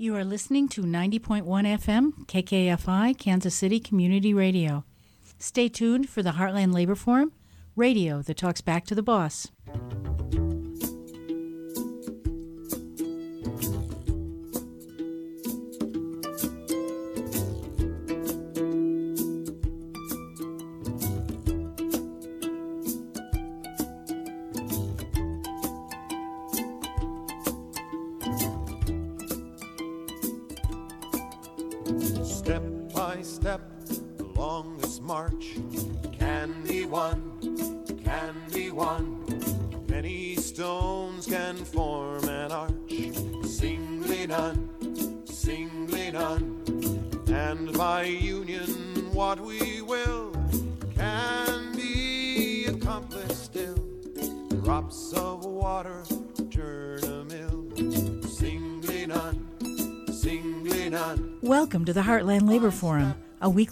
You are listening to 90.1 FM, KKFI, Kansas City Community Radio. Stay tuned for the Heartland Labor Forum, radio that talks back to the boss.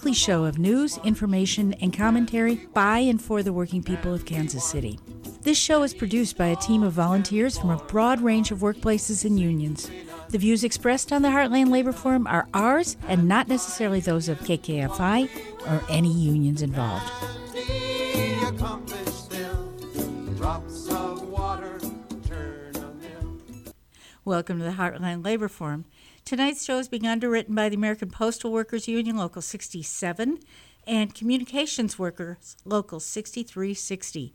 Weekly show of news, information, and commentary by and for the working people of Kansas City. This show is produced by a team of volunteers from a broad range of workplaces and unions. The views expressed on the Heartland Labor Forum are ours and not necessarily those of KKFI or any unions involved. Welcome to the Heartland Labor Forum. Tonight's show is being underwritten by the American Postal Workers Union Local 67 and Communications Workers Local 6360.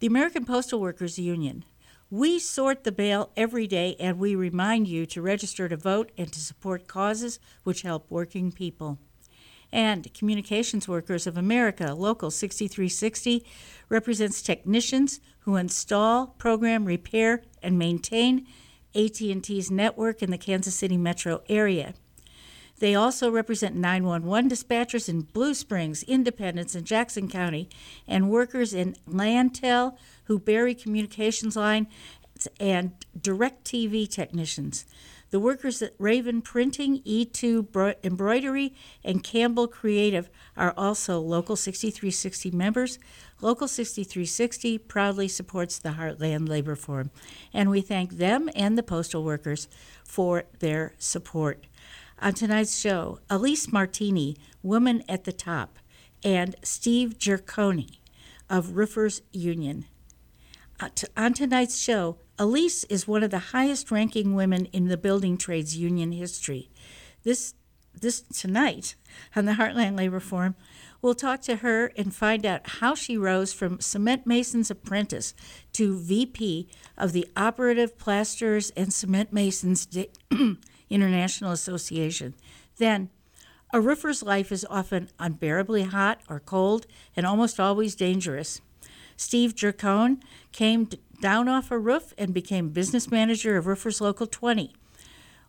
The American Postal Workers Union. We sort the mail every day and we remind you to register to vote and to support causes which help working people. And Communications Workers of America, Local 6360, represents technicians who install, program, repair, and maintain AT&T's network in the Kansas City metro area. They also represent 911 dispatchers in Blue Springs, Independence, and Jackson County, and workers in Lantel who bury communications line and direct TV technicians. The workers at Raven Printing, E2 Bro- Embroidery, and Campbell Creative are also Local 6360 members. Local 6360 proudly supports the Heartland Labor Forum, and we thank them and the postal workers for their support. On tonight's show, Alise Martiny, Woman at the Top, and Steve Gercone of Roofers Union. Uh, on tonight's show, Alise is one of the highest ranking women in the building trades union history. This this tonight on the Heartland Labor Forum, we'll talk to her and find out how she rose from cement mason's apprentice to VP of the Operative Plasterers and Cement Masons Di- International Association. Then, a roofer's life is often unbearably hot or cold and almost always dangerous. Steve Gercone came down off a roof and became business manager of Roofers Local 20.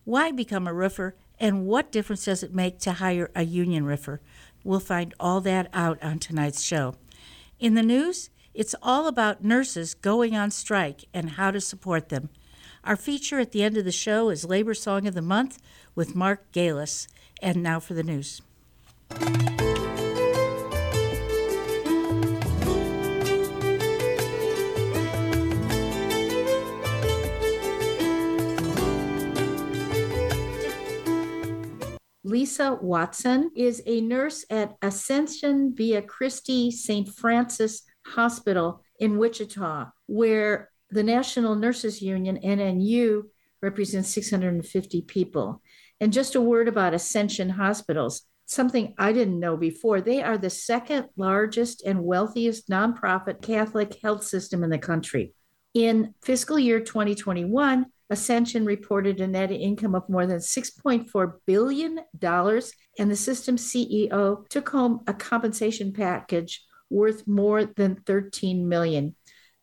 Why become a roofer and what difference does it make to hire a union roofer? We'll find all that out on tonight's show. In the news, it's all about nurses going on strike and how to support them. Our feature at the end of the show is Labor Song of the Month with Mark Galis. And now for the news. Lisa Watson is a nurse at Ascension Via Christi St. Francis Hospital in Wichita, where the National Nurses Union, NNU, represents 650 people. And just a word about Ascension Hospitals, something I didn't know before. They are the second largest and wealthiest nonprofit Catholic health system in the country. In fiscal year 2021, Ascension reported a net income of more than $6.4 billion, and the system's CEO took home a compensation package worth more than 13 million.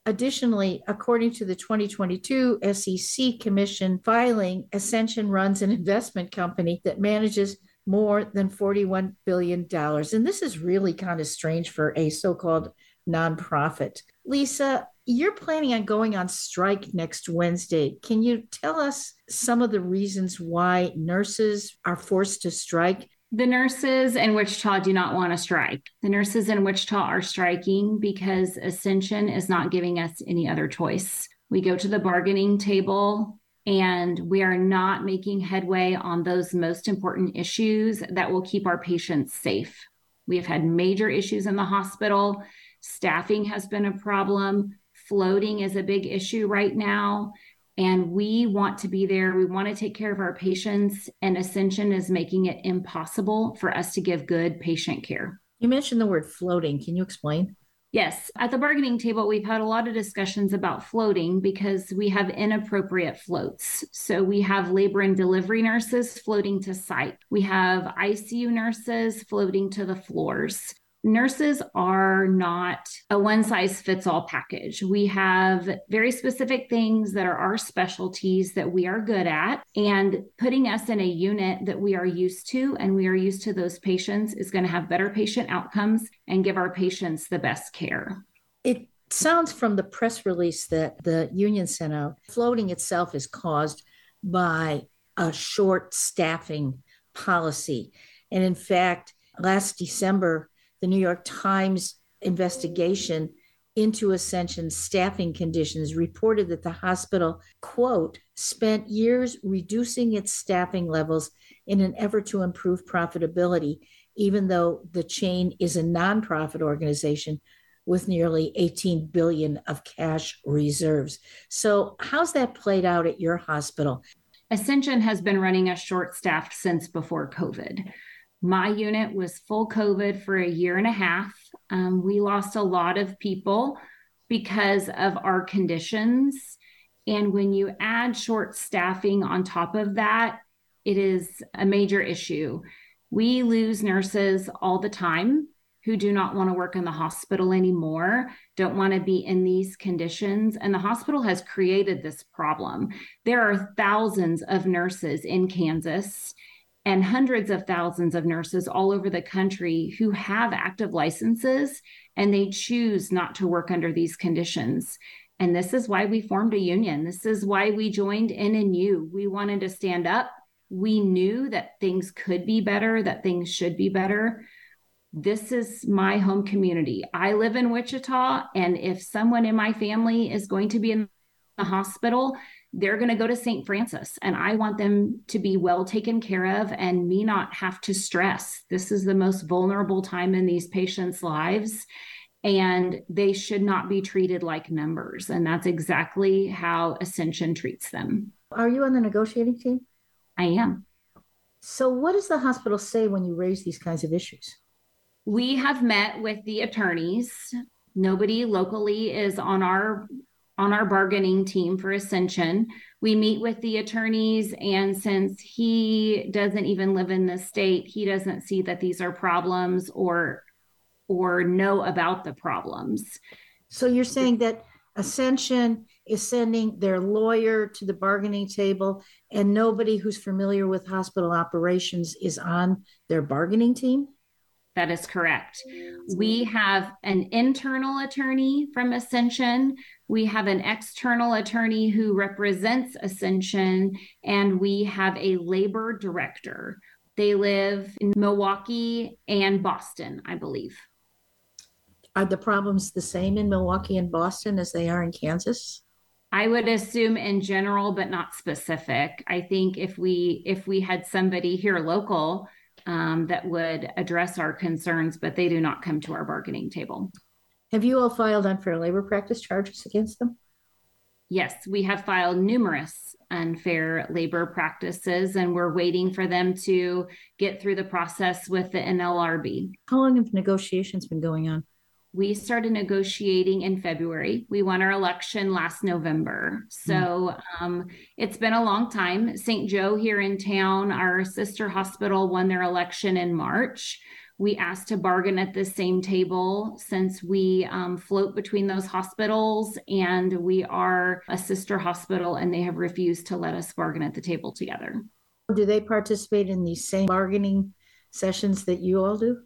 Additionally, according to the 2022 SEC Commission filing, Ascension runs an investment company that manages more than $41 billion. And this is really kind of strange for a so called nonprofit. Lisa, you're planning on going on strike next Wednesday. Can you tell us some of the reasons why nurses are forced to strike? The nurses in Wichita do not want to strike. The nurses in Wichita are striking because Ascension is not giving us any other choice. We go to the bargaining table and we are not making headway on those most important issues that will keep our patients safe. We have had major issues in the hospital. Staffing has been a problem. Floating is a big issue right now. And we want to be there. We want to take care of our patients. And Ascension is making it impossible for us to give good patient care. You mentioned the word floating. Can you explain? Yes, at the bargaining table, we've had a lot of discussions about floating because we have inappropriate floats. So we have labor and delivery nurses floating to site, we have ICU nurses floating to the floors nurses are not a one size fits all package. We have very specific things that are our specialties that we are good at, and putting us in a unit that we are used to and we are used to those patients is going to have better patient outcomes and give our patients the best care. It sounds from the press release that the union out, floating itself is caused by a short staffing policy. And in fact, last December, the New York Times investigation into Ascension staffing conditions reported that the hospital, quote, spent years reducing its staffing levels in an effort to improve profitability, even though the chain is a nonprofit organization with nearly 18 billion of cash reserves. So, how's that played out at your hospital? Ascension has been running a short staffed since before COVID. My unit was full COVID for a year and a half. Um, we lost a lot of people because of our conditions. And when you add short staffing on top of that, it is a major issue. We lose nurses all the time who do not want to work in the hospital anymore, don't want to be in these conditions. And the hospital has created this problem. There are thousands of nurses in Kansas and hundreds of thousands of nurses all over the country who have active licenses and they choose not to work under these conditions. And this is why we formed a union. This is why we joined NNU. We wanted to stand up. We knew that things could be better, that things should be better. This is my home community. I live in Wichita, and if someone in my family is going to be in the hospital, they're going to go to St. Francis and I want them to be well taken care of and me not have to stress. This is the most vulnerable time in these patients' lives and they should not be treated like numbers. And that's exactly how Ascension treats them. Are you on the negotiating team? I am. So, what does the hospital say when you raise these kinds of issues? We have met with the attorneys. Nobody locally is on our on our bargaining team for Ascension. We meet with the attorneys, and since he doesn't even live in the state, he doesn't see that these are problems or or know about the problems. So you're saying that Ascension is sending their lawyer to the bargaining table, and nobody who's familiar with hospital operations is on their bargaining team? That is correct. We have an internal attorney from Ascension. We have an external attorney who represents Ascension, and we have a labor director. They live in Milwaukee and Boston, I believe. Are the problems the same in Milwaukee and Boston as they are in Kansas? I would assume in general, but not specific. I think if we if we had somebody here local um, that would address our concerns, but they do not come to our bargaining table. Have you all filed unfair labor practice charges against them? Yes, we have filed numerous unfair labor practices, and we're waiting for them to get through the process with the NLRB. How long have negotiations been going on? We started negotiating in February. We won our election last November. So um, it's been a long time. St. Joe here in town, our sister hospital, won their election in March. We asked to bargain at the same table since we um, float between those hospitals and we are a sister hospital and they have refused to let us bargain at the table together. Do they participate in these same bargaining sessions that you all do?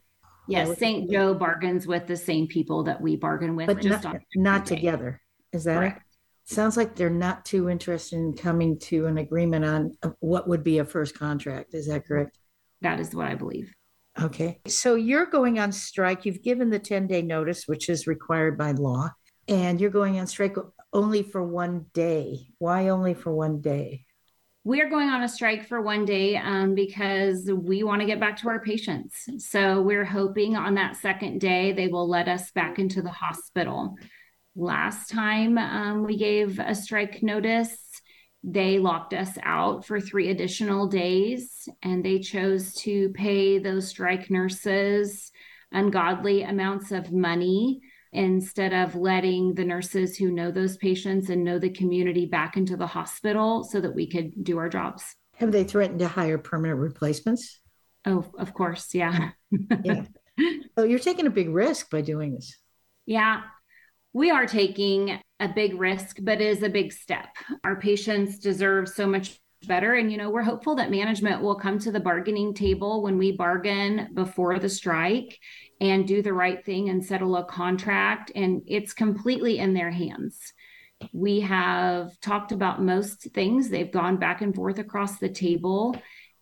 Yes, St. Joe bargains with the same people that we bargain with, but just not, not together. Is that Correct. it? Sounds like they're not too interested in coming to an agreement on uh, what would be a first contract. Is that correct? That is what I believe. Okay. So you're going on strike. You've given the 10 day notice, which is required by law, and you're going on strike only for one day. Why only for one day? We are going on a strike for one day um, because we want to get back to our patients. So we're hoping on that second day they will let us back into the hospital. Last time um, we gave a strike notice, they locked us out for three additional days and they chose to pay those strike nurses ungodly amounts of money instead of letting the nurses who know those patients and know the community back into the hospital so that we could do our jobs. Have they threatened to hire permanent replacements? Oh, of course. Yeah. yeah. So you're taking a big risk by doing this. Yeah. We are taking a big risk, but it is a big step. Our patients deserve so much better. And, you know, we're hopeful that management will come to the bargaining table when we bargain before the strike and do the right thing and settle a contract. And it's completely in their hands. We have talked about most things, they've gone back and forth across the table.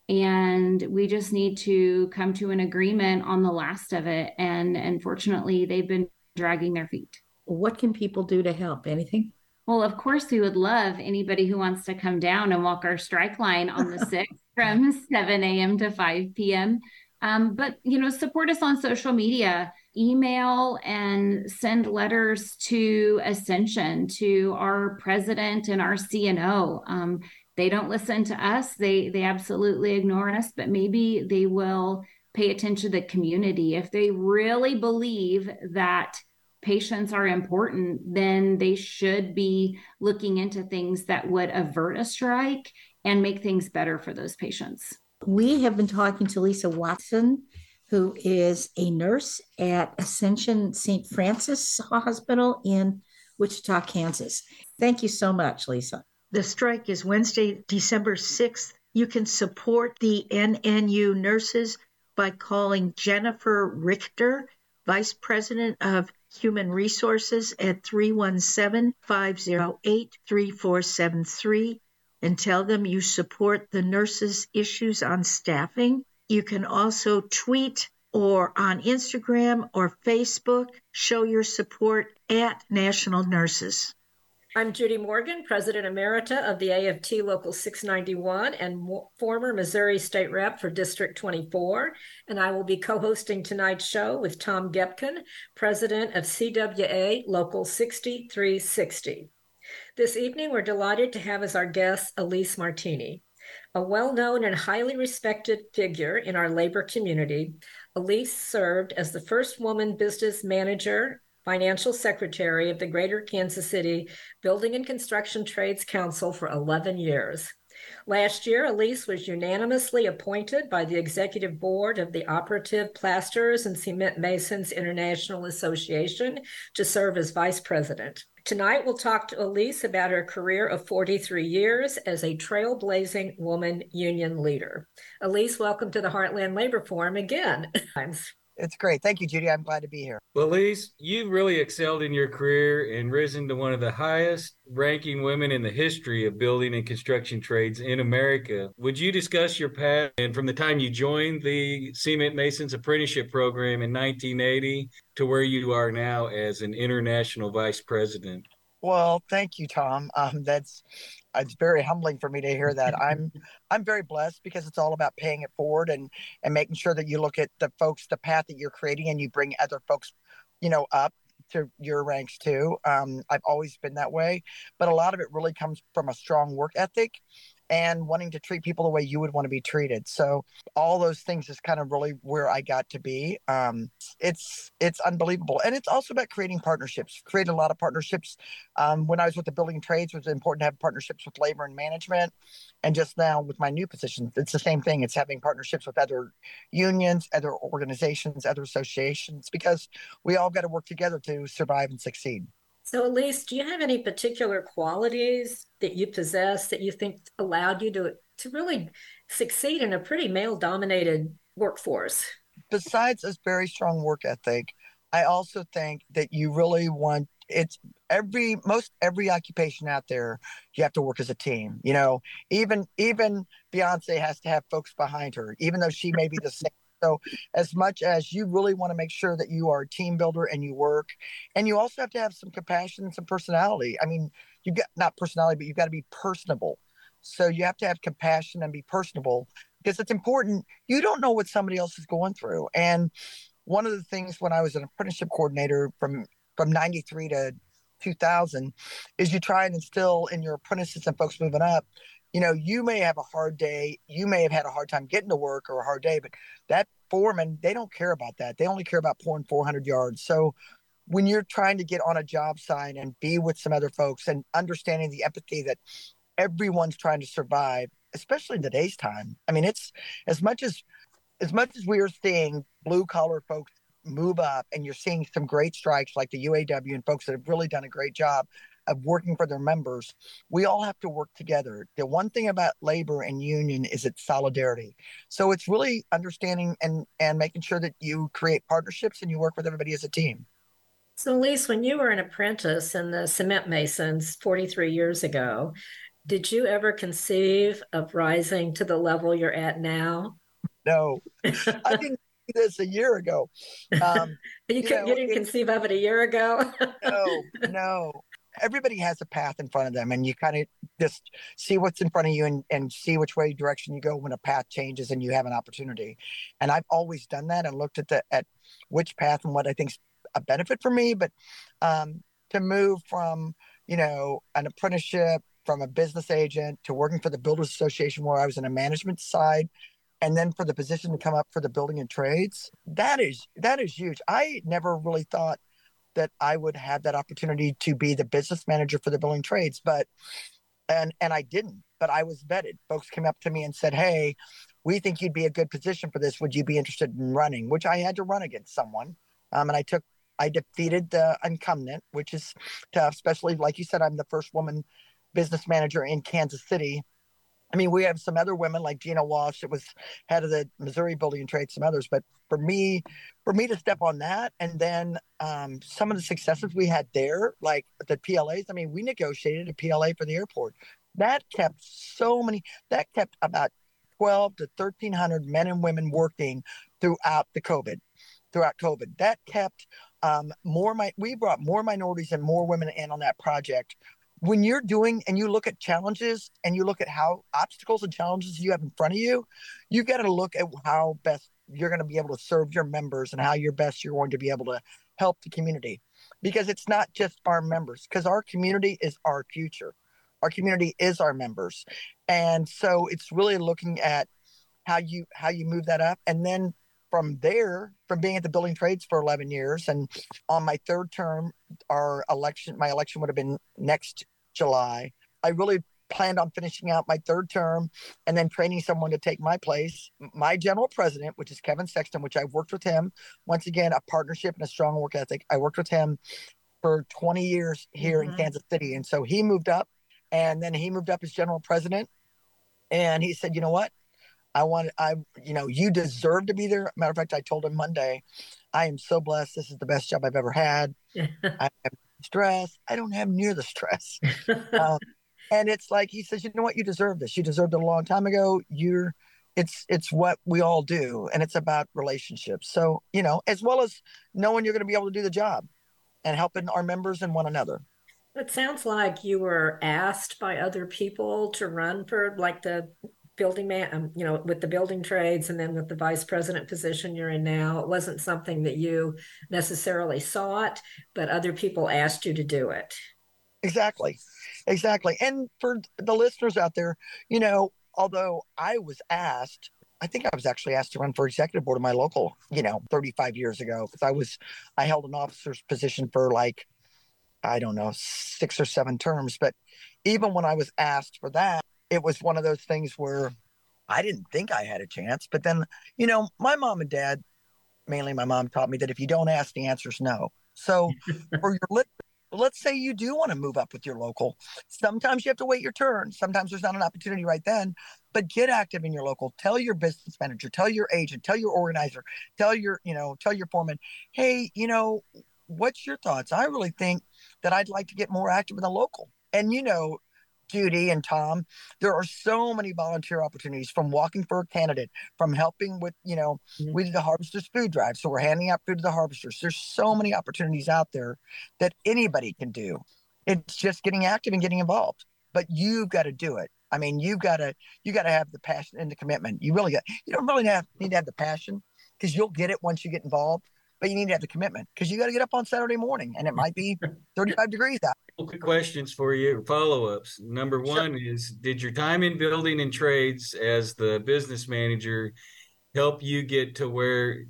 And we just need to come to an agreement on the last of it. And unfortunately, they've been dragging their feet. What can people do to help? Anything? Well, of course, we would love anybody who wants to come down and walk our strike line on the 6th from 7 a.m. to 5 p.m. Um, but, you know, support us on social media, email and send letters to Ascension, to our president and our CNO. Um, they don't listen to us. They, they absolutely ignore us, but maybe they will pay attention to the community. If they really believe that patients are important, then they should be looking into things that would avert a strike and make things better for those patients. We have been talking to Lisa Watson, who is a nurse at Ascension St. Francis Hospital in Wichita, Kansas. Thank you so much, Lisa. The strike is Wednesday, December 6th. You can support the NNU nurses by calling Jennifer Richter, Vice President of Human Resources at 317 508 3473 and tell them you support the nurses' issues on staffing. You can also tweet or on Instagram or Facebook show your support at National Nurses. I'm Judy Morgan, President Emerita of the AFT Local 691 and former Missouri State Rep for District 24. And I will be co hosting tonight's show with Tom Gepkin, President of CWA Local 6360. This evening, we're delighted to have as our guest Alise Martiny. A well known and highly respected figure in our labor community, Alise served as the first woman business manager financial secretary of the Greater Kansas City Building and Construction Trades Council for 11 years. Last year, Alise was unanimously appointed by the executive board of the Operative Plasterers and Cement Masons International Association to serve as vice president. Tonight, we'll talk to Alise about her career of 43 years as a trailblazing woman union leader. Alise, welcome to the Heartland Labor Forum again. It's great. Thank you, Judy. I'm glad to be here. Well, Lise, you've really excelled in your career and risen to one of the highest ranking women in the history of building and construction trades in America. Would you discuss your path and from the time you joined the Cement Masons Apprenticeship Program in 1980 to where you are now as an international vice president? Well, thank you, Tom. Um, that's it's very humbling for me to hear that. I'm I'm very blessed because it's all about paying it forward and and making sure that you look at the folks, the path that you're creating, and you bring other folks, you know, up to your ranks too. Um, I've always been that way, but a lot of it really comes from a strong work ethic and wanting to treat people the way you would want to be treated. So all those things is kind of really where I got to be. Um, it's it's unbelievable, and it's also about creating partnerships. Created a lot of partnerships. Um, when I was with the building trades, it was important to have partnerships with labor and management, and just now with my new position, it's the same thing. It's having partnerships with other unions, other organizations, other associations, because we all got to work together to survive and succeed. So, Alise, do you have any particular qualities that you possess that you think allowed you to to really succeed in a pretty male dominated workforce? Besides a very strong work ethic, I also think that you really want it's every most every occupation out there you have to work as a team you know even even beyonce has to have folks behind her even though she may be the same so, as much as you really want to make sure that you are a team builder and you work, and you also have to have some compassion and some personality. I mean, you've got not personality, but you've got to be personable. So you have to have compassion and be personable because it's important. You don't know what somebody else is going through. And one of the things when I was an apprenticeship coordinator from from 93 to 2000 is you try and instill in your apprentices and folks moving up you know you may have a hard day you may have had a hard time getting to work or a hard day but that foreman they don't care about that. They only care about pouring 400 yards. So when you're trying to get on a job site and be with some other folks and understanding the empathy that everyone's trying to survive especially in today's time i mean it's as much as as much as we are seeing blue collar folks move up and you're seeing some great strikes like the UAW and folks that have really done a great job of working for their members, we all have to work together. The one thing about labor and union is its solidarity. So it's really understanding and and making sure that you create partnerships and you work with everybody as a team. So, Alise, when you were an apprentice in the cement masons 43 years ago, did you ever conceive of rising to the level you're at now? No, I didn't do this a year ago. Um, you, you know, you didn't it- conceive of it a year ago? no, no. Everybody has a path in front of them, and you kind of just see what's in front of you and, and see which way direction you go when a path changes and you have an opportunity. And I've always done that and looked at the at which path and what I think's a benefit for me. But um, to move from you know an apprenticeship from a business agent to working for the Builders Association, where I was in a management side, and then for the position to come up for the building and trades, that is that is huge. I never really thought that I would have that opportunity to be the business manager for the building trades, but and and I didn't. But I was vetted. Folks came up to me and said, "Hey, we think you'd be a good position for this. Would you be interested in running?" Which I had to run against someone, um, and I took. I defeated the incumbent, which is tough, especially like you said. I'm the first woman business manager in Kansas City. I mean, we have some other women like Gina Walsh that was head of the Missouri Building and Trade, some others. But for me, for me to step on that, and then um, some of the successes we had there, like the PLAs. I mean, we negotiated a PLA for the airport. That kept so many. That kept about twelve to thirteen hundred men and women working throughout the COVID. Throughout COVID, that kept um, more. My we brought more minorities and more women in on that project when you're doing and you look at challenges and you look at how obstacles and challenges you have in front of you, you got to look at how best you're going to be able to serve your members and how your best you're going to be able to help the community. Because it's not just our members because our community is our future. Our community is our members. And so it's really looking at how you how you move that up and then from there from being at the building trades for 11 years. And on my third term our election my election would have been next july. I really planned on finishing out my third term and then training someone to take my place. My general president which is kevin sexton which i've worked with him once again a partnership and a strong work ethic. I worked with him for 20 years here Mhm. in kansas city. And so he moved up and then he moved up as general president. And he said you know what I want, I, you know, you deserve to be there. Matter of fact, I told him Monday, I am so blessed. This is the best job I've ever had. I have stress. I don't have near the stress. Um, and it's like he says, you know what, you deserve this. You deserved it a long time ago. You're, it's, it's what we all do, and it's about relationships. So you know, as well as knowing you're going to be able to do the job, and helping our members and one another. It sounds like you were asked by other people to run for like the building man, um, you know, with the building trades and then with the vice president position you're in now. It wasn't something that you necessarily sought, but other people asked you to do it. Exactly. Exactly. And for the listeners out there, you know, although I was asked, I think I was actually asked to run for executive board of my local, you know, 35 years ago because I was, I held an officer's position for like, I don't know, six or seven terms. But even when I was asked for that, it was one of those things where I didn't think I had a chance. But then, you know, my mom and dad, mainly my mom, taught me that if you don't ask, the answer's no. So for your let's say you do want to move up with your local. Sometimes you have to wait your turn. Sometimes there's not an opportunity right then, but get active in your local. Tell your business manager, tell your agent, tell your organizer, tell your, you know, tell your foreman, hey, you know, what's your thoughts? I really think that I'd like to get more active in the local. And you know, Judy and Tom, there are so many volunteer opportunities from walking for a candidate, from helping with, you know, Mhm. we did the harvesters food drive. So we're handing out food to the harvesters. There's so many opportunities out there that anybody can do. It's just getting active and getting involved. But you've got to do it. I mean, you've got to you got to have the passion and the commitment. You really got you don't really have, need to have the passion because you'll get it once you get involved. But you need to have the commitment because you got to get up on Saturday morning and it might be 35 degrees out. Quick questions for you, follow ups. Number one sure. is Did your time in building and trades as the business manager help you get to where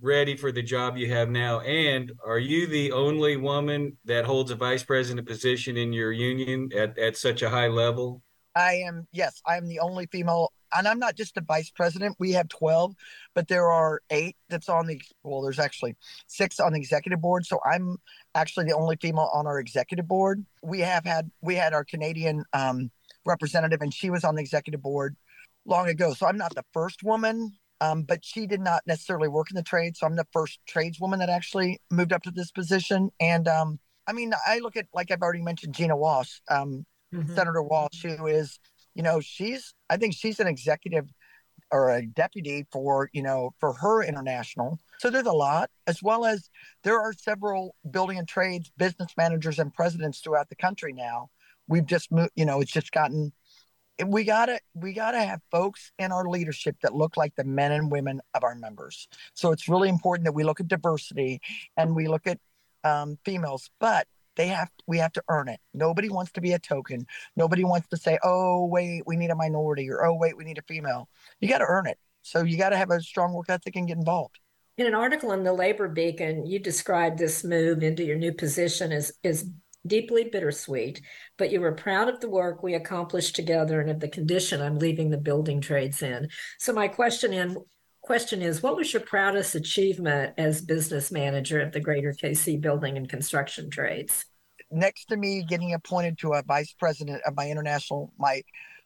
ready for the job you have now? And are you the only woman that holds a vice president position in your union at, at such a high level? I am, yes, I am the only female, and I'm not just the vice president. We have 12, but there are eight that's on the, well, there's actually six on the executive board. So I'm actually the only female on our executive board. We have had, we had our Canadian um, representative, and she was on the executive board long ago. So I'm not the first woman, um, but she did not necessarily work in the trade. So I'm the first tradeswoman that actually moved up to this position. And um, I mean, I look at, like I've already mentioned, Gina Walsh. Um, mm-hmm. Senator Walsh, who is, you know, she's, I think she's an executive or a deputy for, you know, for her international. So there's a lot, as well as there are several building and trades business managers and presidents throughout the country now. We've just moved, you know, it's just gotten, we gotta we gotta have folks in our leadership that look like the men and women of our members so it's really important that we look at diversity and we look at um, females but they have we have to earn it. Nobody wants to be a token. Nobody wants to say oh wait we need a minority or oh wait we need a female. You got to earn it. So you got to have a strong work ethic and get involved. In an article in the labor beacon you described this move into your new position as is deeply bittersweet but you were proud of the work we accomplished together and of the condition i'm leaving the building trades in. So my question in question is what was your proudest achievement as business manager of the greater kc building and construction trades? Next to me getting appointed to a vice president of my international my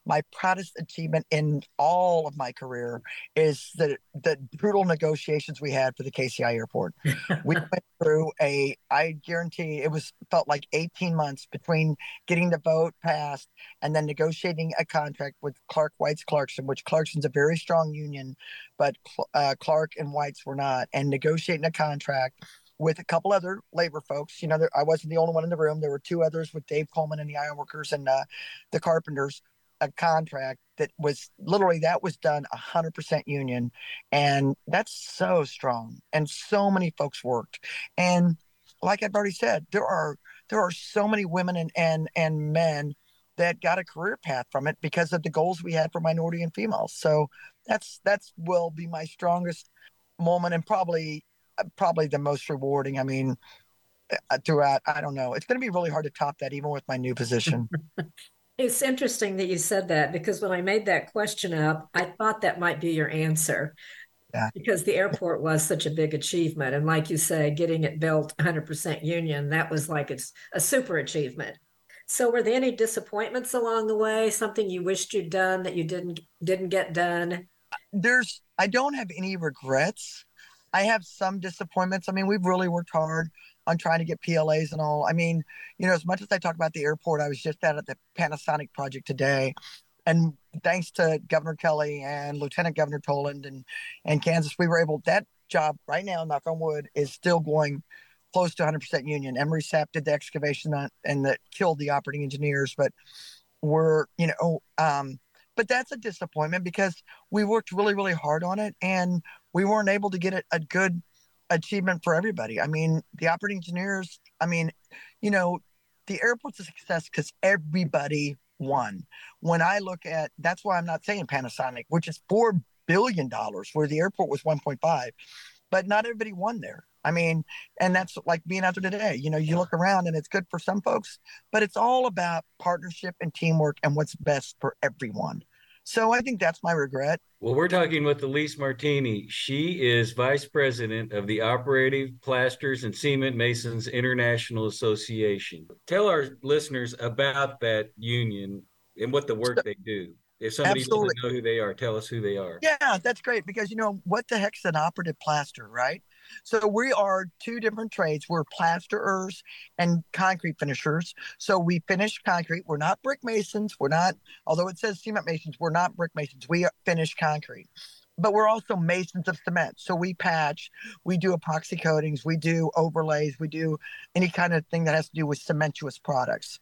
my proudest achievement in all of my career is the the brutal negotiations we had for the KCI airport. we went through a I guarantee it was felt like 18 months between getting the vote passed and then negotiating a contract with Clark Weitz Clarkson, which Clarkson's a very strong union, but uh, Clark and Weitz were not, and negotiating a contract with a couple other labor folks. You know, there, I wasn't the only one in the room. There were two others with Dave Coleman and the ironworkers and uh, the carpenters. A contract that was literally that was done 100% union, and that's so strong. And so many folks worked. And like I've already said, there are there are so many women and and and men that got a career path from it because of the goals we had for minority and females. So that's that's will be my strongest moment and probably probably the most rewarding. I mean, uh, throughout, I don't know. It's going to be really hard to top that, even with my new position. it's interesting that you said that because when I made that question up, I thought that might be your answer. Yeah. Because the airport was such a big achievement. And like you say, getting it built 100% union, that was like it's a super achievement. So were there any disappointments along the way? Something you wished you'd done that you didn't didn't get done? There's I don't have any regrets. I have some disappointments. I mean, we've really worked hard on trying to get PLAs and all. I mean, you know, as much as I talk about the airport, I was just out at the Panasonic project today. And thanks to Governor Kelly and Lieutenant Governor Toland and, and Kansas, we were able, that job right now, knock on wood, is still going close to 100% union. Emery Sapp did the excavation and that killed the operating engineers, but we're, you know, um, but that's a disappointment because we worked really, really hard on it and we weren't able to get a, a good achievement for everybody. I mean, the operating engineers, I mean, you know, the airport's a success because everybody won. When I look at that's why I'm not saying Panasonic, which is four billion dollars, where the airport was 1.5, but not everybody won there. I mean, and that's like being out there today. You know, you look around and it's good for some folks, but it's all about partnership and teamwork and what's best for everyone. So I think that's my regret. Well, we're talking with Alise Martiny. She is vice president of the Operative Plasters and Cement Masons International Association. Tell our listeners about that union and what the work they do. If somebody Absolutely. doesn't know who they are, tell us who they are. Yeah, that's great because you know what the heck's an operative plaster, right? So we are two different trades. We're plasterers and concrete finishers. So we finish concrete. We're not brick masons. We're not, although it says cement masons, we're not brick masons. We finish concrete. But we're also masons of cement. So we patch, we do epoxy coatings, we do overlays, we do any kind of thing that has to do with cementous products.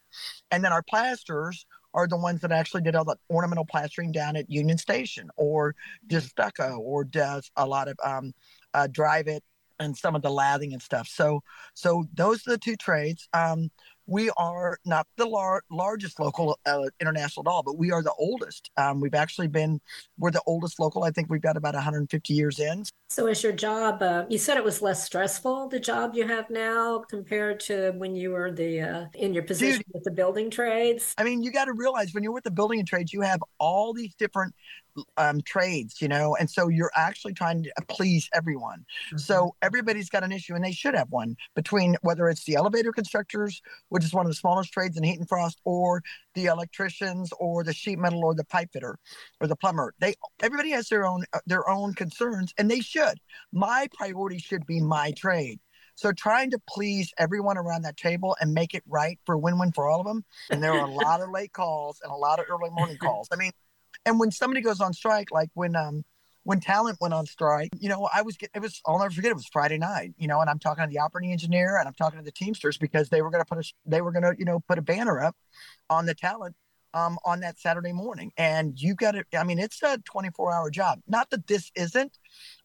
And then our plasters, are the ones that actually did all the ornamental plastering down at Union Station, or does stucco, or does a lot of um, uh, drive it and some of the lathing and stuff. So, so those are the two trades. Um, we are not the lar- largest local uh, international all, but we are the oldest. Um, we've actually been, we're the oldest local. I think we've got about 150 years in. So, is your job? Uh, you said it was less stressful. The job you have now compared to when you were the uh, in your position Dude. with the building trades. I mean, you got to realize when you're with the building and trades, you have all these different um, trades, you know, and so you're actually trying to please everyone. So everybody's got an issue, and they should have one between whether it's the elevator constructors, which is one of the smallest trades in heat and frost, or the electricians, or the sheet metal, or the pipe fitter, or the plumber. They everybody has their own uh, their own concerns, and they should. My priority should be my trade. So trying to please everyone around that table and make it right for win-win for all of them. And there are a lot of late calls and a lot of early morning calls. I mean, and when somebody goes on strike, like when um when talent went on strike, you know, I was it was I'll never forget it was Friday night, you know, and I'm talking to the operating engineer and I'm talking to the Teamsters because they were going to put a they were going to you know put a banner up on the talent um on that Saturday morning, and you got to I mean it's a 24 hour job. Not that this isn't,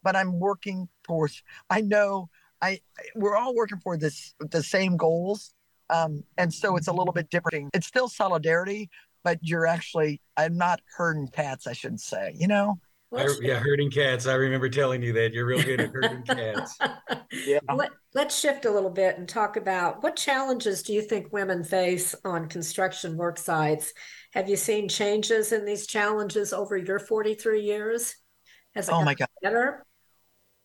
but I'm working towards. I know I we're all working for this the same goals. Um, and so it's a little bit different. It's still solidarity, but you're actually I'm not herding cats, I should say. You know, I, yeah, herding cats. I remember telling you that you're real good at herding cats. Yeah. Let, let's shift a little bit and talk about what challenges do you think women face on construction work sites? Have you seen changes in these challenges over your 43 years? Has it Oh my gotten better?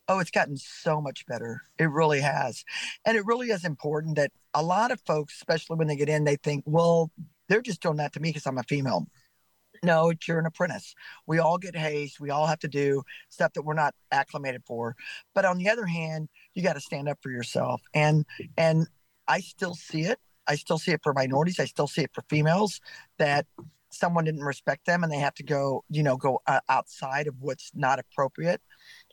Oh, it's gotten so much better. It really has. And it really is important that a lot of folks, especially when they get in, they think, well, they're just doing that to me because I'm a female. No, you're an apprentice. We all get hazed. We all have to do stuff that we're not acclimated for. But on the other hand, you got to stand up for yourself. And and I still see it. I still see it for minorities. I still see it for females that someone didn't respect them and they have to go, you know, go uh, outside of what's not appropriate.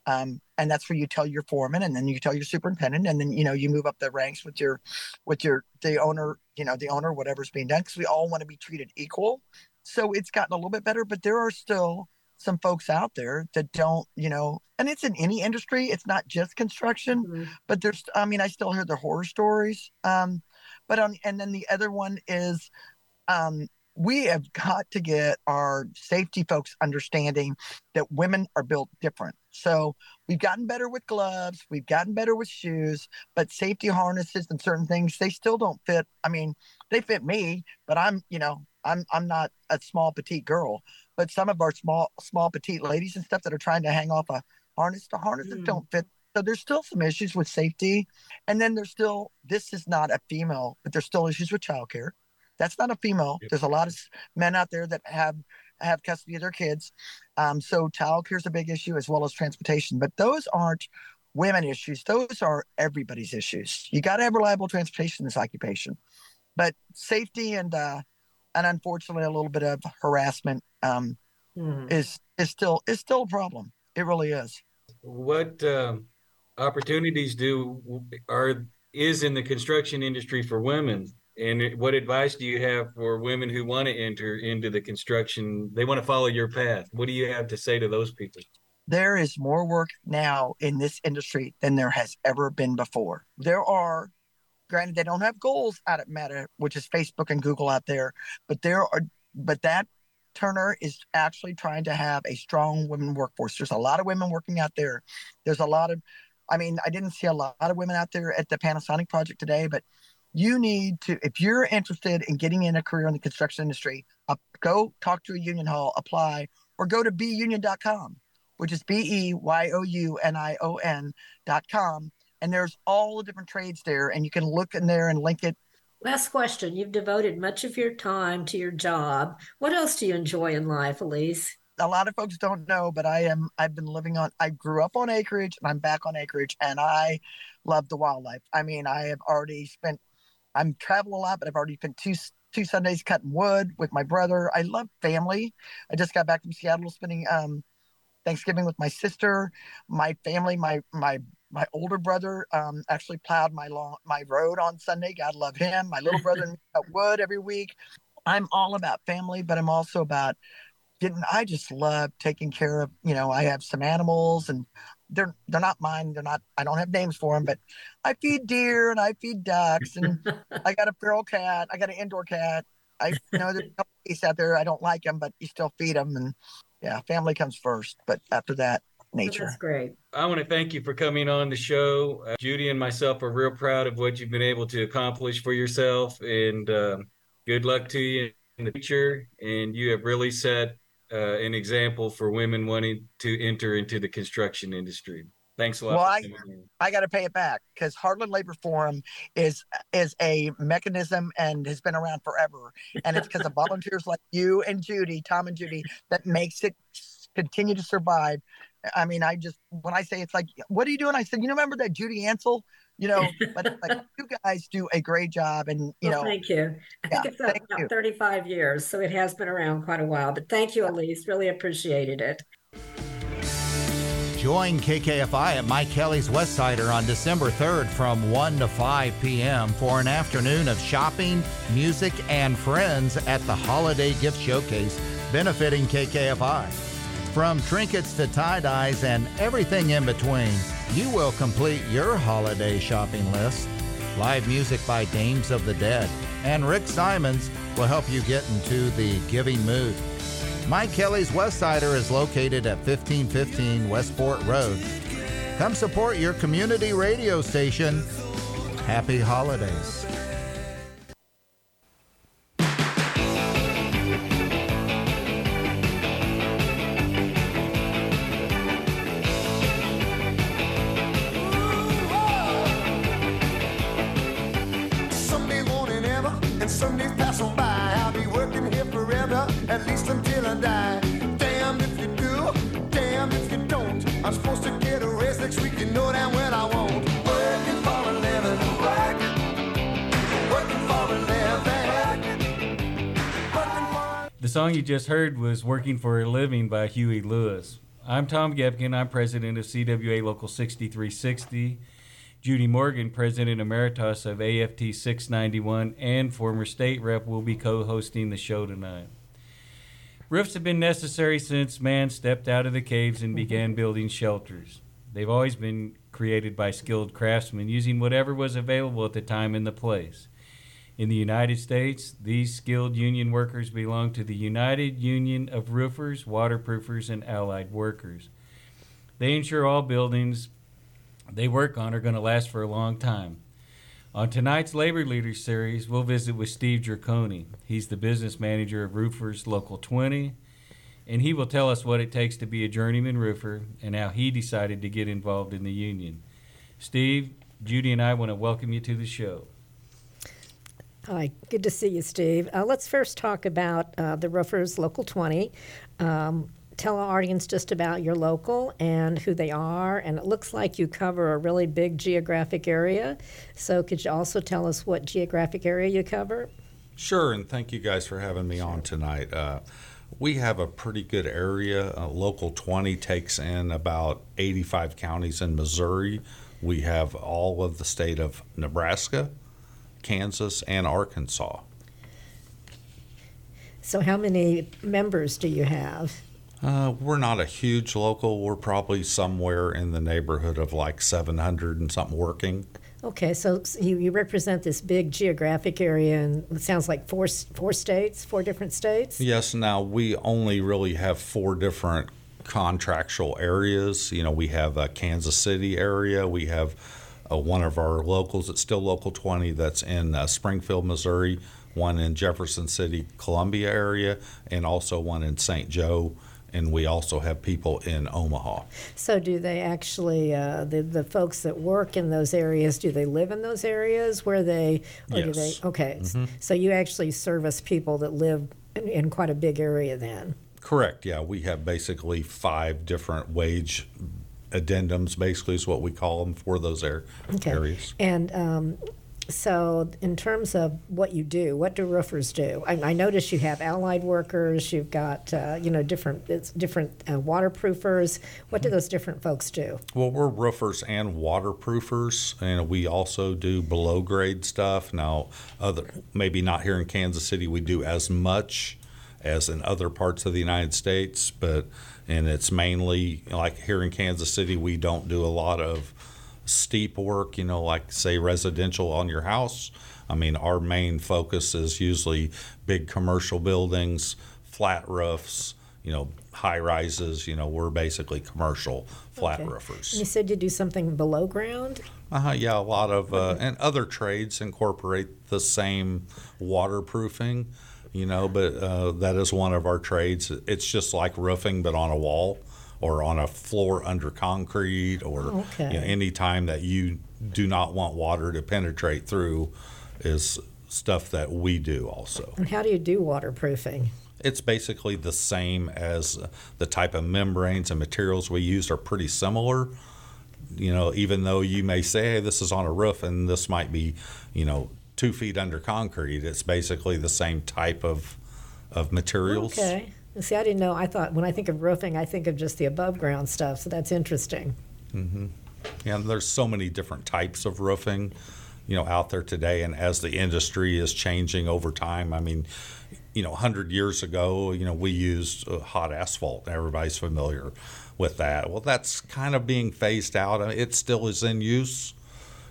Um, and that's where you tell your foreman and then you tell your superintendent and then you know you move up the ranks with your with your the owner you know the owner whatever's being done because we all want to be treated equal so it's gotten a little bit better but there are still some folks out there that don't you know and it's in any industry it's not just construction Mhm. but there's i mean i still hear the horror stories um but on and then the other one is um we have got to get our safety folks understanding that women are built different. So we've gotten better with gloves we've gotten better with shoes but safety harnesses and certain things they still don't fit i mean they fit me but i'm you know i'm i'm not a small petite girl. But some of our small small petite ladies and stuff that are trying to hang off a harness the harnesses Mm. don't fit. So there's still some issues with safety. And then there's still this is not a female but there's still issues with childcare that's not a female. Yep. there's a lot of men out there that have have custody of their kids. Um, so childcare is a big issue as well as transportation. But those aren't women issues. Those are everybody's issues. You got to have reliable transportation in this occupation. But safety and uh and unfortunately a little bit of harassment um Hmm. is is still is still a problem. It really is. What um, opportunities do are is in the construction industry for women? And what advice do you have for women who want to enter into the construction? They want to follow your path. What do you have to say to those people? there is more work now in this industry than there has ever been before. There are, granted, they don't have goals out at Meta, which is Facebook and Google out there, but there are, but that Turner is actually trying to have a strong women workforce. There's a lot of women working out there. There's a lot of, I mean, I didn't see a lot of women out there at the Panasonic project today, but you need to, if you're interested in getting in a career in the construction industry, uh, go talk to a union hall, apply, or go to beunion.com which is B E Y O U N I O N dot com. And there's all the different trades there, and you can look in there and link it. Last question. You've devoted much of your time to your job. What else do you enjoy in life, Alise? A lot of folks don't know, but I am I've been living on I grew up on acreage and I'm back on acreage and I love the wildlife. I mean, I have already spent I'm traveling a lot, but I've already spent two two Sundays cutting wood with my brother. I love family. I just got back from Seattle spending um Thanksgiving with my sister, my family, my my my older brother um, actually plowed my lawn, my road on Sunday. God love him. My little brother and cut wood every week. I'm all about family, but I'm also about getting. I just love taking care of. You know, I have some animals, and they're they're not mine. They're not. I don't have names for them, but I feed deer and I feed ducks, and I got a feral cat. I got an indoor cat. I you know there's a couple geese out there. I don't like them, but you still feed them, and yeah, family comes first. But after that, nature. That's great. I want to thank you for coming on the show. Uh, Judy and myself are real proud of what you've been able to accomplish for yourself, and uh, good luck to you in the future. And you have really set uh, an example for women wanting to enter into the construction industry. Thanks a lot. Well, I- I got to pay it back because Heartland Labor Forum is is a mechanism and has been around forever, and it's because of volunteers like you and Judy, Tom and Judy, that makes it continue to survive. I mean, I just when I say it's like, what are you doing? I said, you remember that Judy Ansel, you know, but like you guys do a great job, and you well, know, thank you. I think yeah, it's about thank you. 35 years, so it has been around quite a while. But thank you, Alise. Really appreciated it. Join KKFI at Mike Kelly's Westsider on December 3rd from 1 to 5 p.m. for an afternoon of shopping, music, and friends at the Holiday Gift Showcase benefiting KKFI. From trinkets to tie dyes and everything in between, you will complete your holiday shopping list. Live music by Dames of the Dead and Rick Simons will help you get into the giving mood. Mike Kelly's Westsider is located at 1515 Westport Road. Come support your community radio station. Happy holidays. And somedays pass on by. I'll be working here forever, at least until I die. Damn if you do, damn if you don't. I'm supposed to get a raise next week, you know damn well I won't. Working for a living, working, working for a living, working for. The song you just heard was Working for a Living by Huey Lewis. I'm Tom Gepkin. I'm president of CWA Local 6360. Judy Morgan, president emeritus of AFT 691 and former state rep, will be co hosting the show tonight. Roofs have been necessary since man stepped out of the caves and began building shelters. They've always been created by skilled craftsmen using whatever was available at the time and the place. In the United States, these skilled union workers belong to the United Union of Roofers, Waterproofers, and Allied Workers. They ensure all buildings they work on are going to last for a long time. On tonight's Labor Leaders series, we'll visit with Steve Gercone. He's the business manager of Roofers Local 20, and he will tell us what it takes to be a journeyman roofer and how he decided to get involved in the union. Steve, Judy, and I want to welcome you to the show. Hi, good to see you, Steve. Uh, let's first talk about uh, the Roofers Local 20. Um, tell our audience just about your local and who they are. And it looks like you cover a really big geographic area. So, could you also tell us what geographic area you cover? Sure, and thank you guys for having me on tonight. Uh, we have a pretty good area. Uh, Local 20 takes in about 85 counties in Missouri. We have all of the state of Nebraska, Kansas, and Arkansas. So, how many members do you have? Uh, we're not a huge local. We're probably somewhere in the neighborhood of like 700 and something working. Okay, so you, you represent this big geographic area, and it sounds like four, four states, four different states? Yes, now we only really have four different contractual areas. You know, we have a Kansas City area, we have uh, one of our locals that's still Local 20 that's in uh, Springfield, Missouri, one in Jefferson City, Columbia area, and also one in St. Joe. And we also have people in Omaha. So, do they actually, uh, the, the folks that work in those areas, do they live in those areas where they, or do they? Yes. Okay, s- so you actually service people that live in, in quite a big area then? Correct. Yeah, we have basically five different wage addendums, basically, is what we call them for those ar- Okay. areas. And um, so, in terms of what you do, what do roofers do? I, I notice you have allied workers. You've got uh, you know different it's different uh, waterproofers. What do those different folks do? Well, we're roofers and waterproofers, and we also do below grade stuff. Now, other maybe not here in Kansas City, we do as much as in other parts of the United States, but and it's mainly like here in Kansas City, we don't do a lot of steep work, you know, like say residential on your house. I mean, our main focus is usually big commercial buildings, flat roofs, you know, high rises. You know, we're basically commercial flat Okay. roofers. You said you do something below ground. Uh-huh, yeah, a lot of uh, and other trades incorporate the same waterproofing, you know, but uh, that is one of our trades. It's just like roofing, but on a wall or on a floor under concrete, or Oh, okay. you know, any time that you do not want water to penetrate through is stuff that we do also. And how do you do waterproofing? It's basically the same as the type of membranes and materials we use are pretty similar. You know, even though you may say, hey, this is on a roof and this might be, you know, two feet under concrete, it's basically the same type of, of materials. Okay. See, I didn't know. I thought when I think of roofing, I think of just the above ground stuff. So that's interesting. Mm-hmm. Yeah, and there's so many different types of roofing, you know, out there today. And as the industry is changing over time, I mean, you know, 100 years ago, you know, we used uh, hot asphalt. Everybody's familiar with that. Well, that's kind of being phased out. I mean, It still is in use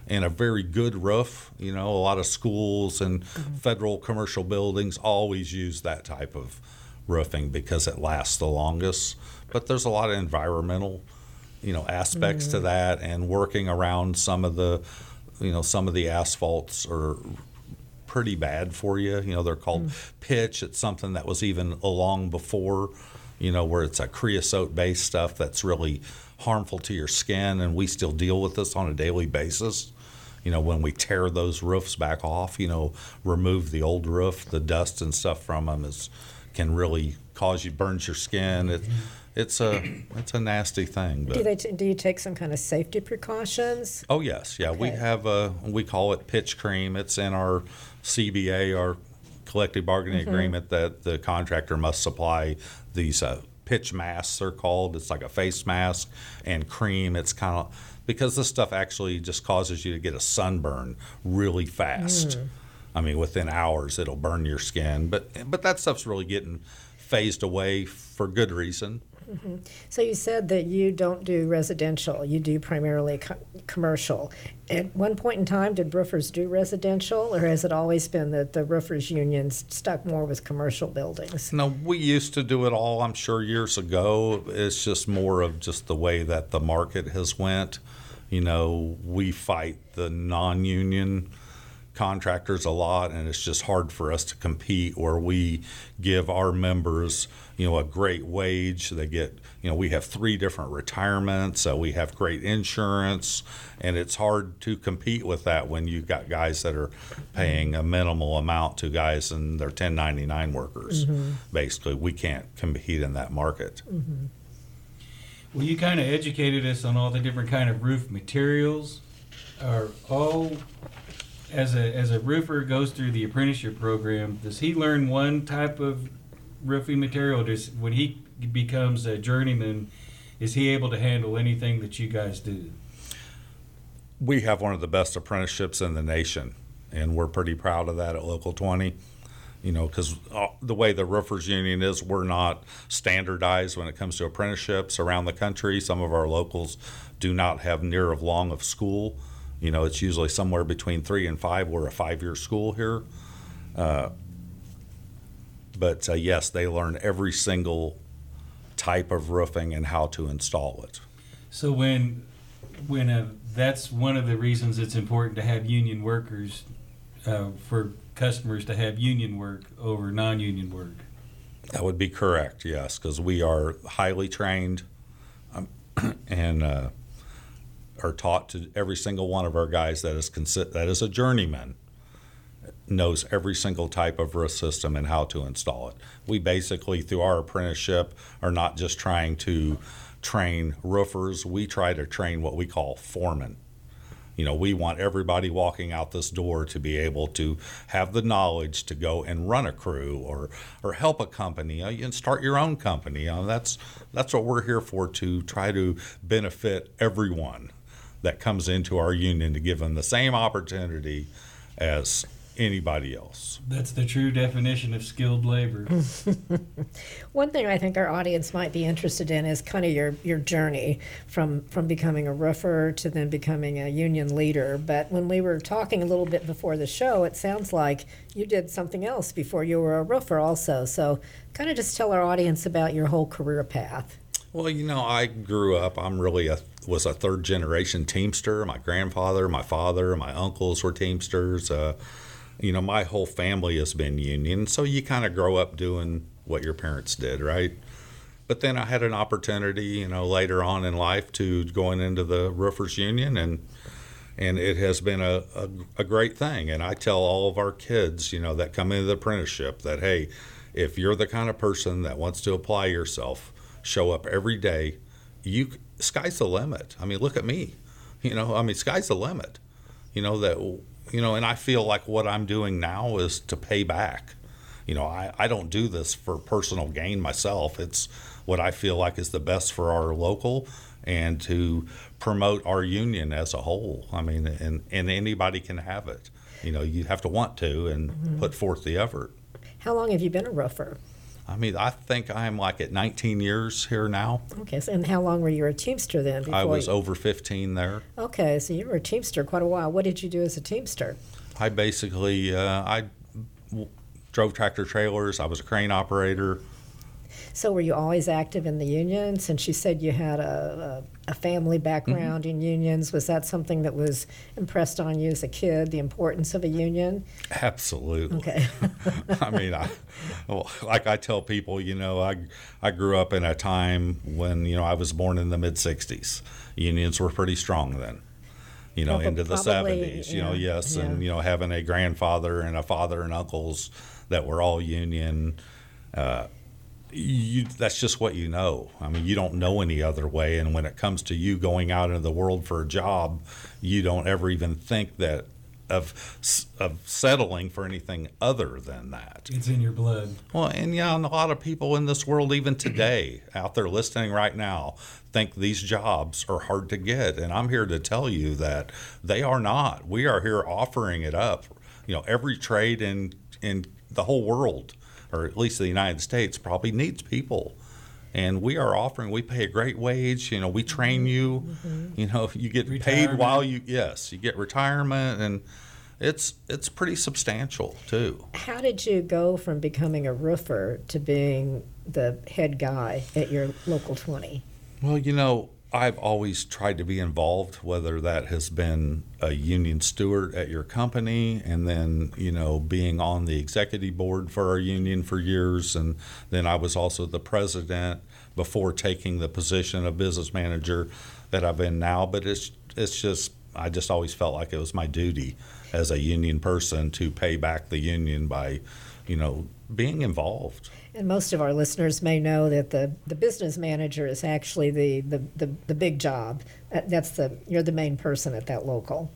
and a very good roof. You know, a lot of schools and mm-hmm. federal commercial buildings always use that type of roofing because it lasts the longest. But there's a lot of environmental, you know, aspects to mm. that, and working around some of the, you know, some of the asphalts are pretty bad for you. You know, they're called mm. pitch. It's something that was even along before, you know, where it's a creosote based stuff that's really harmful to your skin. And we still deal with this on a daily basis. You know, when we tear those roofs back off, you know, remove the old roof, the dust and stuff from them is can really cause you burns your skin. It, it's a it's a nasty thing. But Do they? T- do you take some kind of safety precautions? Oh yes, yeah. We have a we call it pitch cream. It's in our CBA, our collective bargaining Mm-hmm. agreement, that the contractor must supply these uh, pitch masks. They're called. It's like a face mask and cream. It's kind of because this stuff actually just causes you to get a sunburn really fast. Mm. I mean, within hours it'll burn your skin. But but that stuff's really getting phased away for good reason. Mm-hmm. So you said that you don't do residential. You do primarily co- commercial. At one point in time, did roofers do residential, or has it always been that the roofers unions stuck more with commercial buildings? No, we used to do it all. I'm sure years ago. It's just more of just the way that the market has went. You know, we fight the non-union contractors a lot, and it's just hard for us to compete. Where we give our members, you know, a great wage. They get, you know, we have three different retirements. So we have great insurance, and it's hard to compete with that when you've got guys that are paying a minimal amount to guys and they're 1099 workers. Mm-hmm. Basically, we can't compete in that market. Mm-hmm. Well, you kind of educated us on all the different kind of roof materials. Are all as a as a roofer goes through the apprenticeship program, does he learn one type of roofing material? Does when he becomes a journeyman, is he able to handle anything that you guys do? we have one of the best apprenticeships in the nation, and we're pretty proud of that at Local 20. You know, because uh, the way the roofers union is, we're not standardized when it comes to apprenticeships around the country. Some of our locals do not have near of long of school. You know, it's usually somewhere between three and five. We're a five-year school here. Uh, but uh, yes, they learn every single type of roofing and how to install it. So when when uh, that's one of the reasons it's important to have union workers uh, for customers to have union work over non-union work. That would be correct, yes, because we are highly trained um, and uh, are taught to every single one of our guys that is consi- that is a journeyman knows every single type of roof system and how to install it. We basically, through our apprenticeship, are not just trying to train roofers. We try to train what we call foremen. You know, we want everybody walking out this door to be able to have the knowledge to go and run a crew or or help a company uh, and start your own company. You know, that's that's what we're here for to try to benefit everyone that comes into our union to give them the same opportunity as anybody else. That's the true definition of skilled labor. One thing I think our audience might be interested in is kind of your, your journey from, from becoming a roofer to then becoming a union leader. But when we were talking a little bit before the show, it sounds like you did something else before you were a roofer also. So kind of just tell our audience about your whole career path. Well, you know, I grew up. I'm really a was a third generation Teamster. My grandfather, my father, my uncles were Teamsters. Uh, you know, my whole family has been union, so you kind of grow up doing what your parents did, right? But then I had an opportunity, you know, later on in life to going into the roofers union, and and it has been a, a, a great thing. And I tell all of our kids, you know, that come into the apprenticeship that hey, if you're the kind of person that wants to apply yourself, show up every day. You sky's the limit. I mean, look at me. You know, I mean, sky's the limit. You know that you know, and I feel like what I'm doing now is to pay back. You know, I, I don't do this for personal gain myself. It's what I feel like is the best for our local and to promote our union as a whole. I mean, and, and anybody can have it. You know, you have to want to and mm-hmm. put forth the effort. How long have you been a roofer? I mean, I think I'm like at 19 years here now. Okay, so, and how long were you a Teamster then? I was you... over 15 there. Okay, so you were a Teamster quite a while. What did you do as a Teamster? I basically uh, I drove tractor trailers. I was a crane operator. So were you always active in the union? Since you said you had a, a, a family background mm-hmm. in unions, was that something that was impressed on you as a kid, the importance of a union? Absolutely. Okay. I mean, I, like I tell people, you know, I, I grew up in a time when, you know, I was born in the mid 60s. Unions were pretty strong then you know, into the probably, 70s, you yeah, know, yes. Yeah. And, you know, having a grandfather and a father and uncles that were all union, uh, you, that's just what you know. I mean, you don't know any other way. And when it comes to you going out into the world for a job, you don't ever even think that of of settling for anything other than that. It's in your blood. Well, and yeah, and a lot of people in this world, even today, out there listening right now, think these jobs are hard to get. And I'm here to tell you that they are not. We are here offering it up. You know, every trade in in the whole world or at least the United States, probably needs people. And we are offering, we pay a great wage. You know, we train mm-hmm. you. Mm-hmm. You know, you get retirement. paid while you, yes, you get retirement. And it's it's pretty substantial too. How did you go from becoming a roofer to being the head guy at your local 20? Well, you know, I've always tried to be involved, whether that has been a union steward at your company and then, you know, being on the executive board for our union for years. And then I was also the president before taking the position of business manager that I've been now. But it's, it's just, I just always felt like it was my duty as a union person to pay back the union by, you know, being involved. And most of our listeners may know that the, the business manager is actually the, the, the, the big job. That's the you're the main person at that local.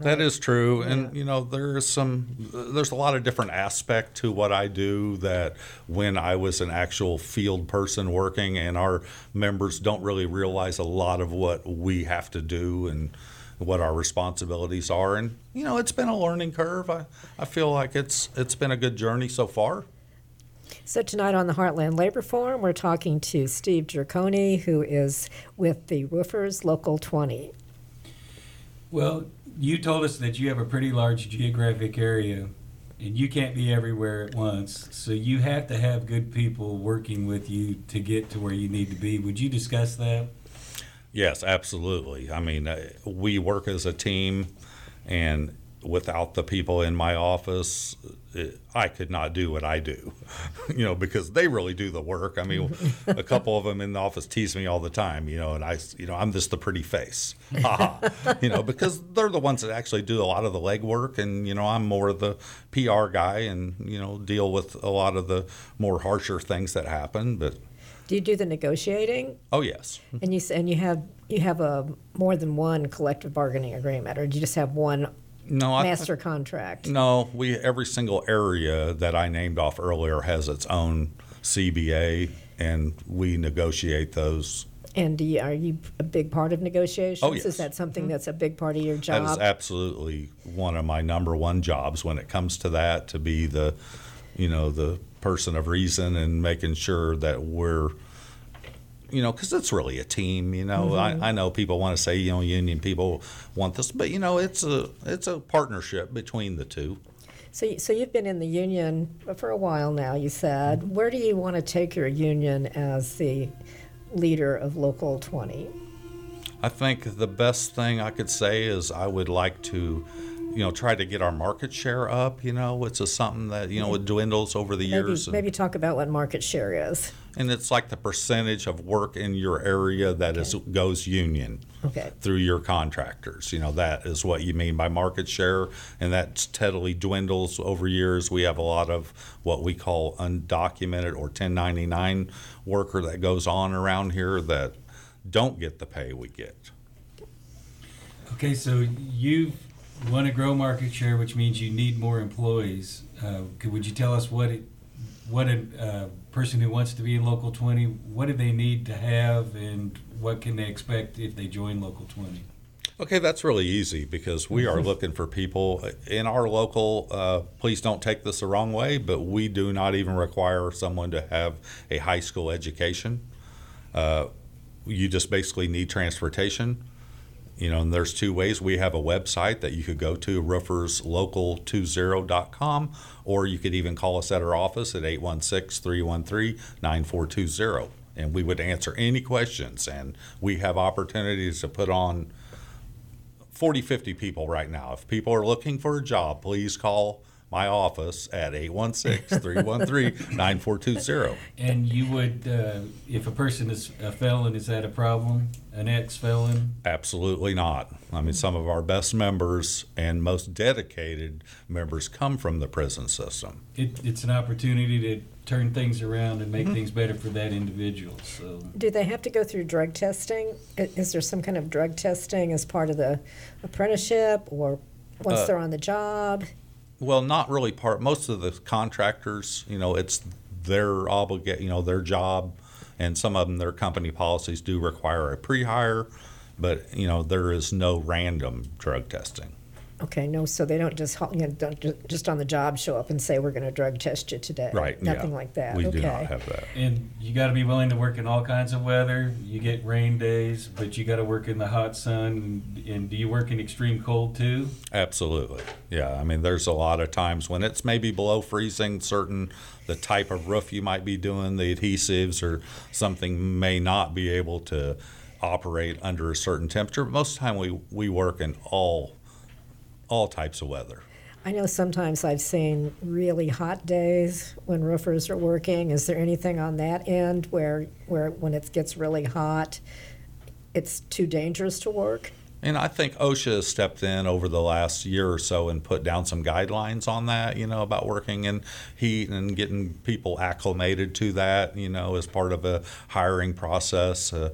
Right? That is true, yeah. and you know there's some there's a lot of different aspect to what I do that when I was an actual field person working, and our members don't really realize a lot of what we have to do and what our responsibilities are, and you know it's been a learning curve. I, I feel like it's it's been a good journey so far. So, tonight on the Heartland Labor Forum, we're talking to Steve Gercone, who is with the Roofers Local 20. Well, you told us that you have a pretty large geographic area and you can't be everywhere at once. So, you have to have good people working with you to get to where you need to be. Would you discuss that? Yes, absolutely. I mean, uh, we work as a team, and without the people in my office, I could not do what I do, you know, because they really do the work. I mean, a couple of them in the office tease me all the time, you know, and I, you know, I'm just the pretty face, you know, because they're the ones that actually do a lot of the legwork, and you know, I'm more the PR guy, and you know, deal with a lot of the more harsher things that happen. But Do you do the negotiating? Oh yes. And you and you have you have a more than one collective bargaining agreement, or do you just have one No, I, master contract? No, we every single area that I named off earlier has its own CBA, and we negotiate those. And do you, are you a big part of negotiations? Oh, yes. Is that something mm-hmm. that's a big part of your job? is absolutely one of my number one jobs when it comes to that to be the, you know, the person of reason and making sure that we're, you know, because it's really a team. You know, I, mm-hmm. I know people want to say you know union people want this, but you know it's a it's a partnership between the two. So, so you've been in the union for a while now. You said, mm-hmm. where do you want to take your union as the leader of Local 20? I think the best thing I could say is I would like to, you know, try to get our market share up. You know, it's a, something that you know it dwindles over the Maybe, years, and, maybe talk about what market share is. and it's like the percentage of work in your area that is goes union Okay. through your contractors. You know, that is what you mean by market share, and that steadily dwindles over years. We have a lot of what we call undocumented or 1099 worker that goes on around here that don't get the pay we get. Okay, so you want to grow market share, which means you need more employees. Uh, could, would you tell us what it, what a uh, person who wants to be in Local 20, what do they need to have, and what can they expect if they join Local 20? Okay, that's really easy because we are looking for people in our local. Uh, please don't take this the wrong way, but we do not even require someone to have a high school education. Uh, you just basically need transportation. You know, and there's two ways. We have a website that you could go to, rooferslocal20.com, or you could even call us at our office at 816 313 9420. And we would answer any questions. And we have opportunities to put on 40, 50 people right now. If people are looking for a job, please call my office at 816 313 9420. And you would, uh, if a person is a felon, is that a problem? An ex-felon? Absolutely not. I mean, some of our best members and most dedicated members come from the prison system. It, it's an opportunity to turn things around and make things better for that individual. So Do they have to go through drug testing? Is there some kind of drug testing as part of the apprenticeship or once Uh, they're on the job? Well, not really part. Most of the contractors, you know, it's their obligate, you know, their job, and some of them, their company policies do require a pre-hire, but you know, there is no random drug testing. Okay, no, so they don't just, ho- you know, don't ju- just on the job show up and say, we're going to drug test you today? Right? yeah. Nothing like that? We Okay. do not have that. And you got to be willing to work in all kinds of weather. You get rain days, but you got to work in the hot sun. And, and do you work in extreme cold too? Absolutely. Yeah. I mean, there's a lot of times when it's maybe below freezing, certain the type of roof you might be doing, the adhesives or something may not be able to operate under a certain temperature. But most of the time we, we work in all all types of weather. I know sometimes I've seen really hot days when roofers are working. Is there anything on that end where, where when it gets really hot, it's too dangerous to work? And I think OSHA has stepped in over the last year or so and put down some guidelines on that, you know, about working in heat and getting people acclimated to that, you know, as part of a hiring process. Uh,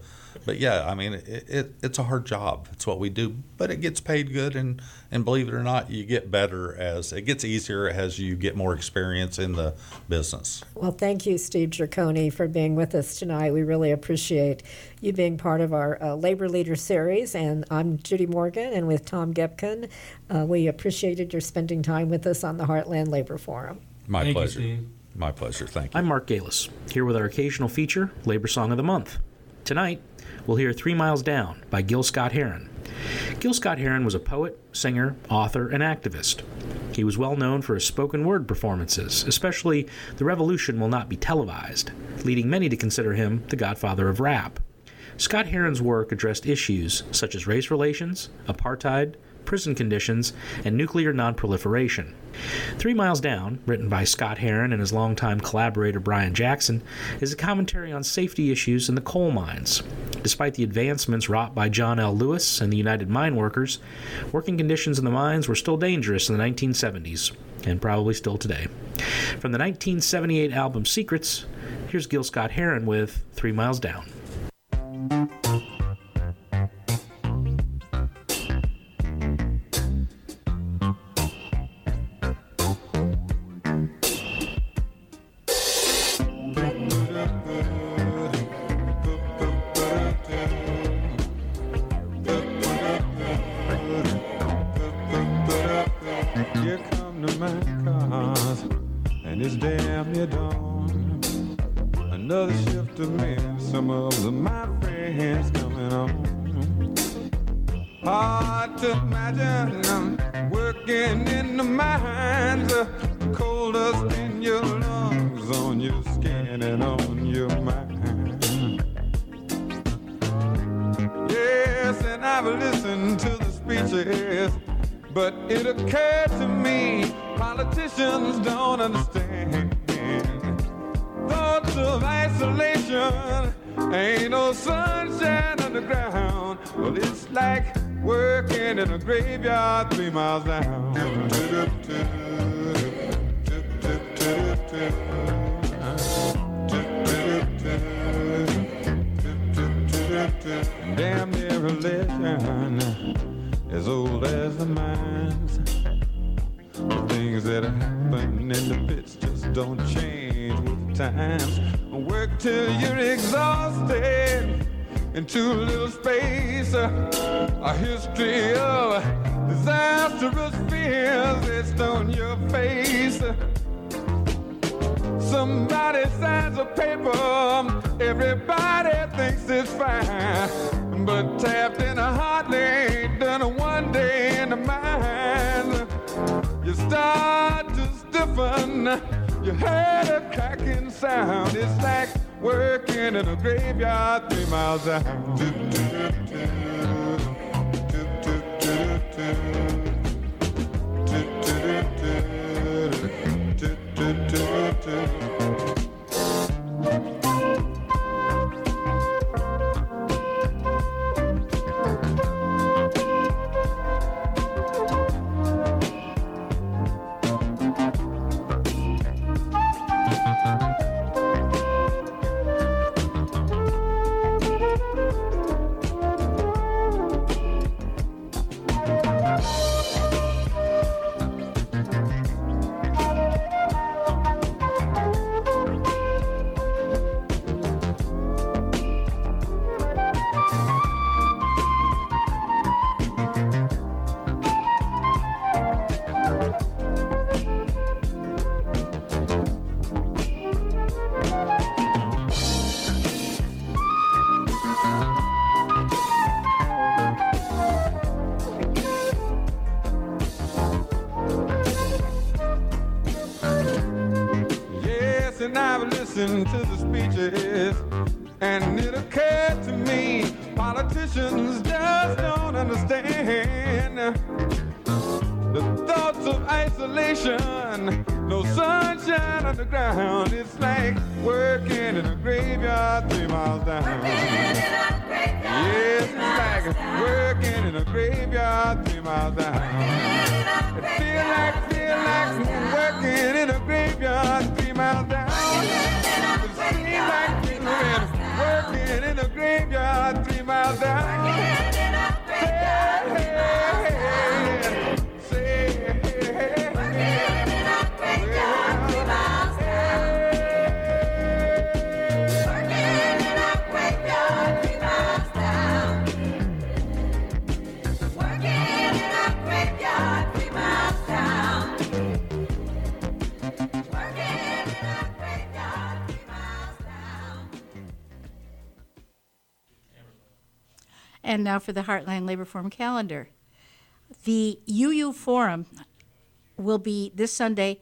but yeah, I mean, it, it, it's a hard job. It's what we do, but it gets paid good. And, and believe it or not, you get better as it gets easier as you get more experience in the business. Well, thank you, Steve Gercone, for being with us tonight. We really appreciate you being part of our uh, Labor Leader series. And I'm Judy Morgan, and with Tom Gepkin, uh, we appreciated your spending time with us on the Heartland Labor Forum. My Thank you, pleasure. Steve. My pleasure. Thank you. I'm Mark Galis, here with our occasional feature, Labor Song of the Month. Tonight, we'll hear Three Miles Down by Gil Scott Heron. Gil Scott Heron was a poet, singer, author, and activist. He was well known for his spoken word performances, especially The Revolution Will Not Be Televised, leading many to consider him the godfather of rap. Scott Heron's work addressed issues such as race relations, apartheid, prison conditions, and nuclear nonproliferation. Three Miles Down, written by Scott Heron and his longtime collaborator Brian Jackson, is a commentary on safety issues in the coal mines. Despite the advancements wrought by John L. Lewis and the United Mine Workers, working conditions in the mines were still dangerous in the 1970s, and probably still today. From the 1978 album Secrets, Here's Gil Scott Heron with Three Miles Down. Well, it's like working in a graveyard three miles down. Damn near religion, as old as the mines. The things that happen in the pits just don't change with the times. Work till you're exhausted in too little space. Uh, a history of disastrous fears etched on your face. Somebody signs a paper, everybody thinks it's fine. But tapped in a hardly ain't done a one day in the mind. You start to stiffen, you heard a cracking sound. It's like working in a graveyard three miles down. Now for the Heartland Labor Forum calendar. The UU Forum will be this Sunday,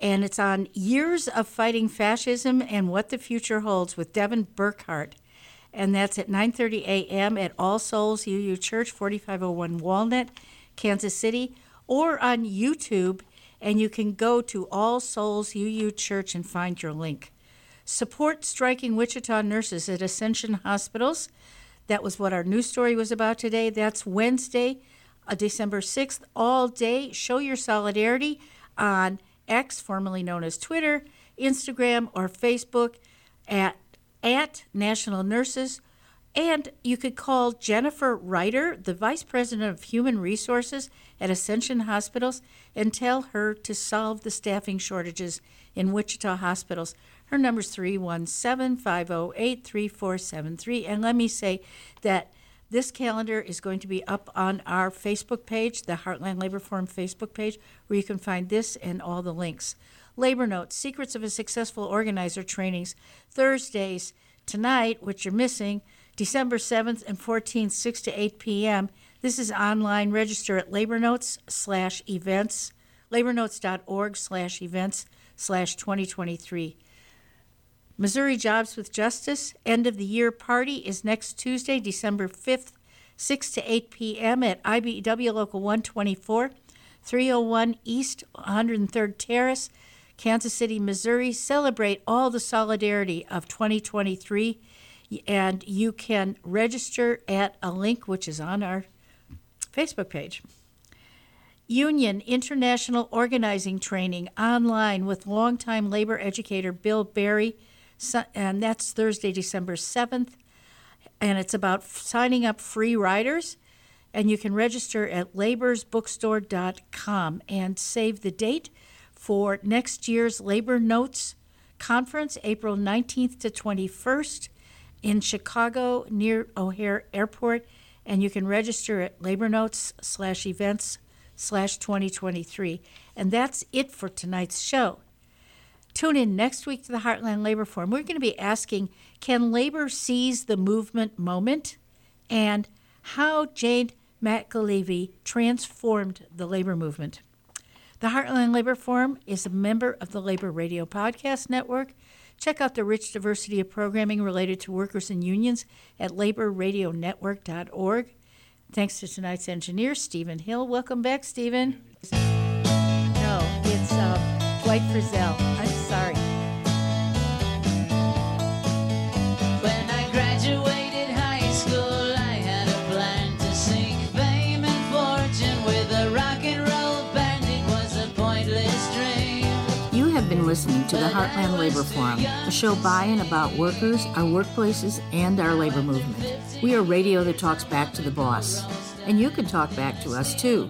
and it's on years of fighting fascism and what the future holds with Devin Burghart. And that's at 9:30 a.m. at All Souls UU Church, 4501 Walnut, Kansas City, or on YouTube. And you can go to All Souls UU Church and find your link. Support striking Wichita nurses at Ascension Hospitals. That was what our news story was about today. That's Wednesday, uh, December 6th, all day. Show your solidarity on X, formerly known as Twitter, Instagram, or Facebook. at at National Nurses. And you could call Jennifer Ryder, the Vice President of Human Resources at Ascension Hospitals, and tell her to solve the staffing shortages in Wichita hospitals. Her number is 317 508 3473. And let me say that this calendar is going to be up on our Facebook page, the Heartland Labor Forum Facebook page, where you can find this and all the links. Labor Notes, Secrets of a Successful Organizer trainings, Thursdays tonight, which you're missing, December 7th and 14th, 6 to 8 p.m. This is online. Register at Labor Notes slash events, labornotes.org slash events slash 2023. Missouri Jobs with Justice end of the year party is next Tuesday, December 5th, 6 to 8 p.m. at IBEW Local 124, 301 East 103rd Terrace, Kansas City, Missouri. Celebrate all the solidarity of 2023, and you can register at a link which is on our Facebook page. Union International Organizing Training online with longtime labor educator Bill Barry and that's Thursday, December 7th. And it's about signing up free riders. And you can register at laborsbookstore.com and save the date for next year's Labor Notes Conference, April 19th to 21st in Chicago near O'Hare Airport. And you can register at Labor Notes slash events slash 2023. And that's it for tonight's show. Tune in next week to the Heartland Labor Forum. We're going to be asking can labor seize the movement moment and how Jane McAlevey transformed the labor movement. The Heartland Labor Forum is a member of the Labor Radio Podcast Network. Check out the rich diversity of programming related to workers and unions at laborradionetwork.org. Thanks to tonight's engineer, Stephen Hill. Welcome back, Stephen. No, it's uh, Dwight Frizzell. Listening to the Heartland Labor Forum, a show by and about workers, our workplaces, and our labor movement. We are radio that talks back to the boss. And you can talk back to us too.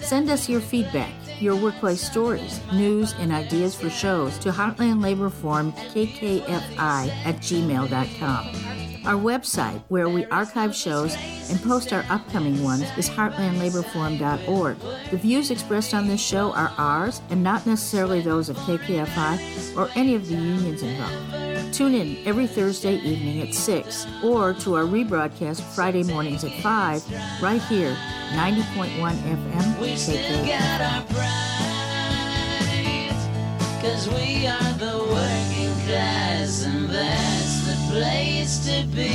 Send us your feedback, your workplace stories, news, and ideas for shows to Heartland Labor Forum KKFI at gmail.com. Our website, where we archive shows and post our upcoming ones, is heartlandlaborforum.org. The views expressed on this show are ours and not necessarily those of KKFI or any of the unions involved. Tune in every Thursday evening at 6 or to our rebroadcast Friday mornings at 5 right here, 90.1 FM We still got our pride, cause we are the working class, and that's the place to be.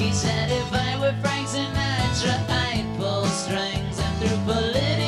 He said if I were Frank Sinatra, I'd pull strings, and through political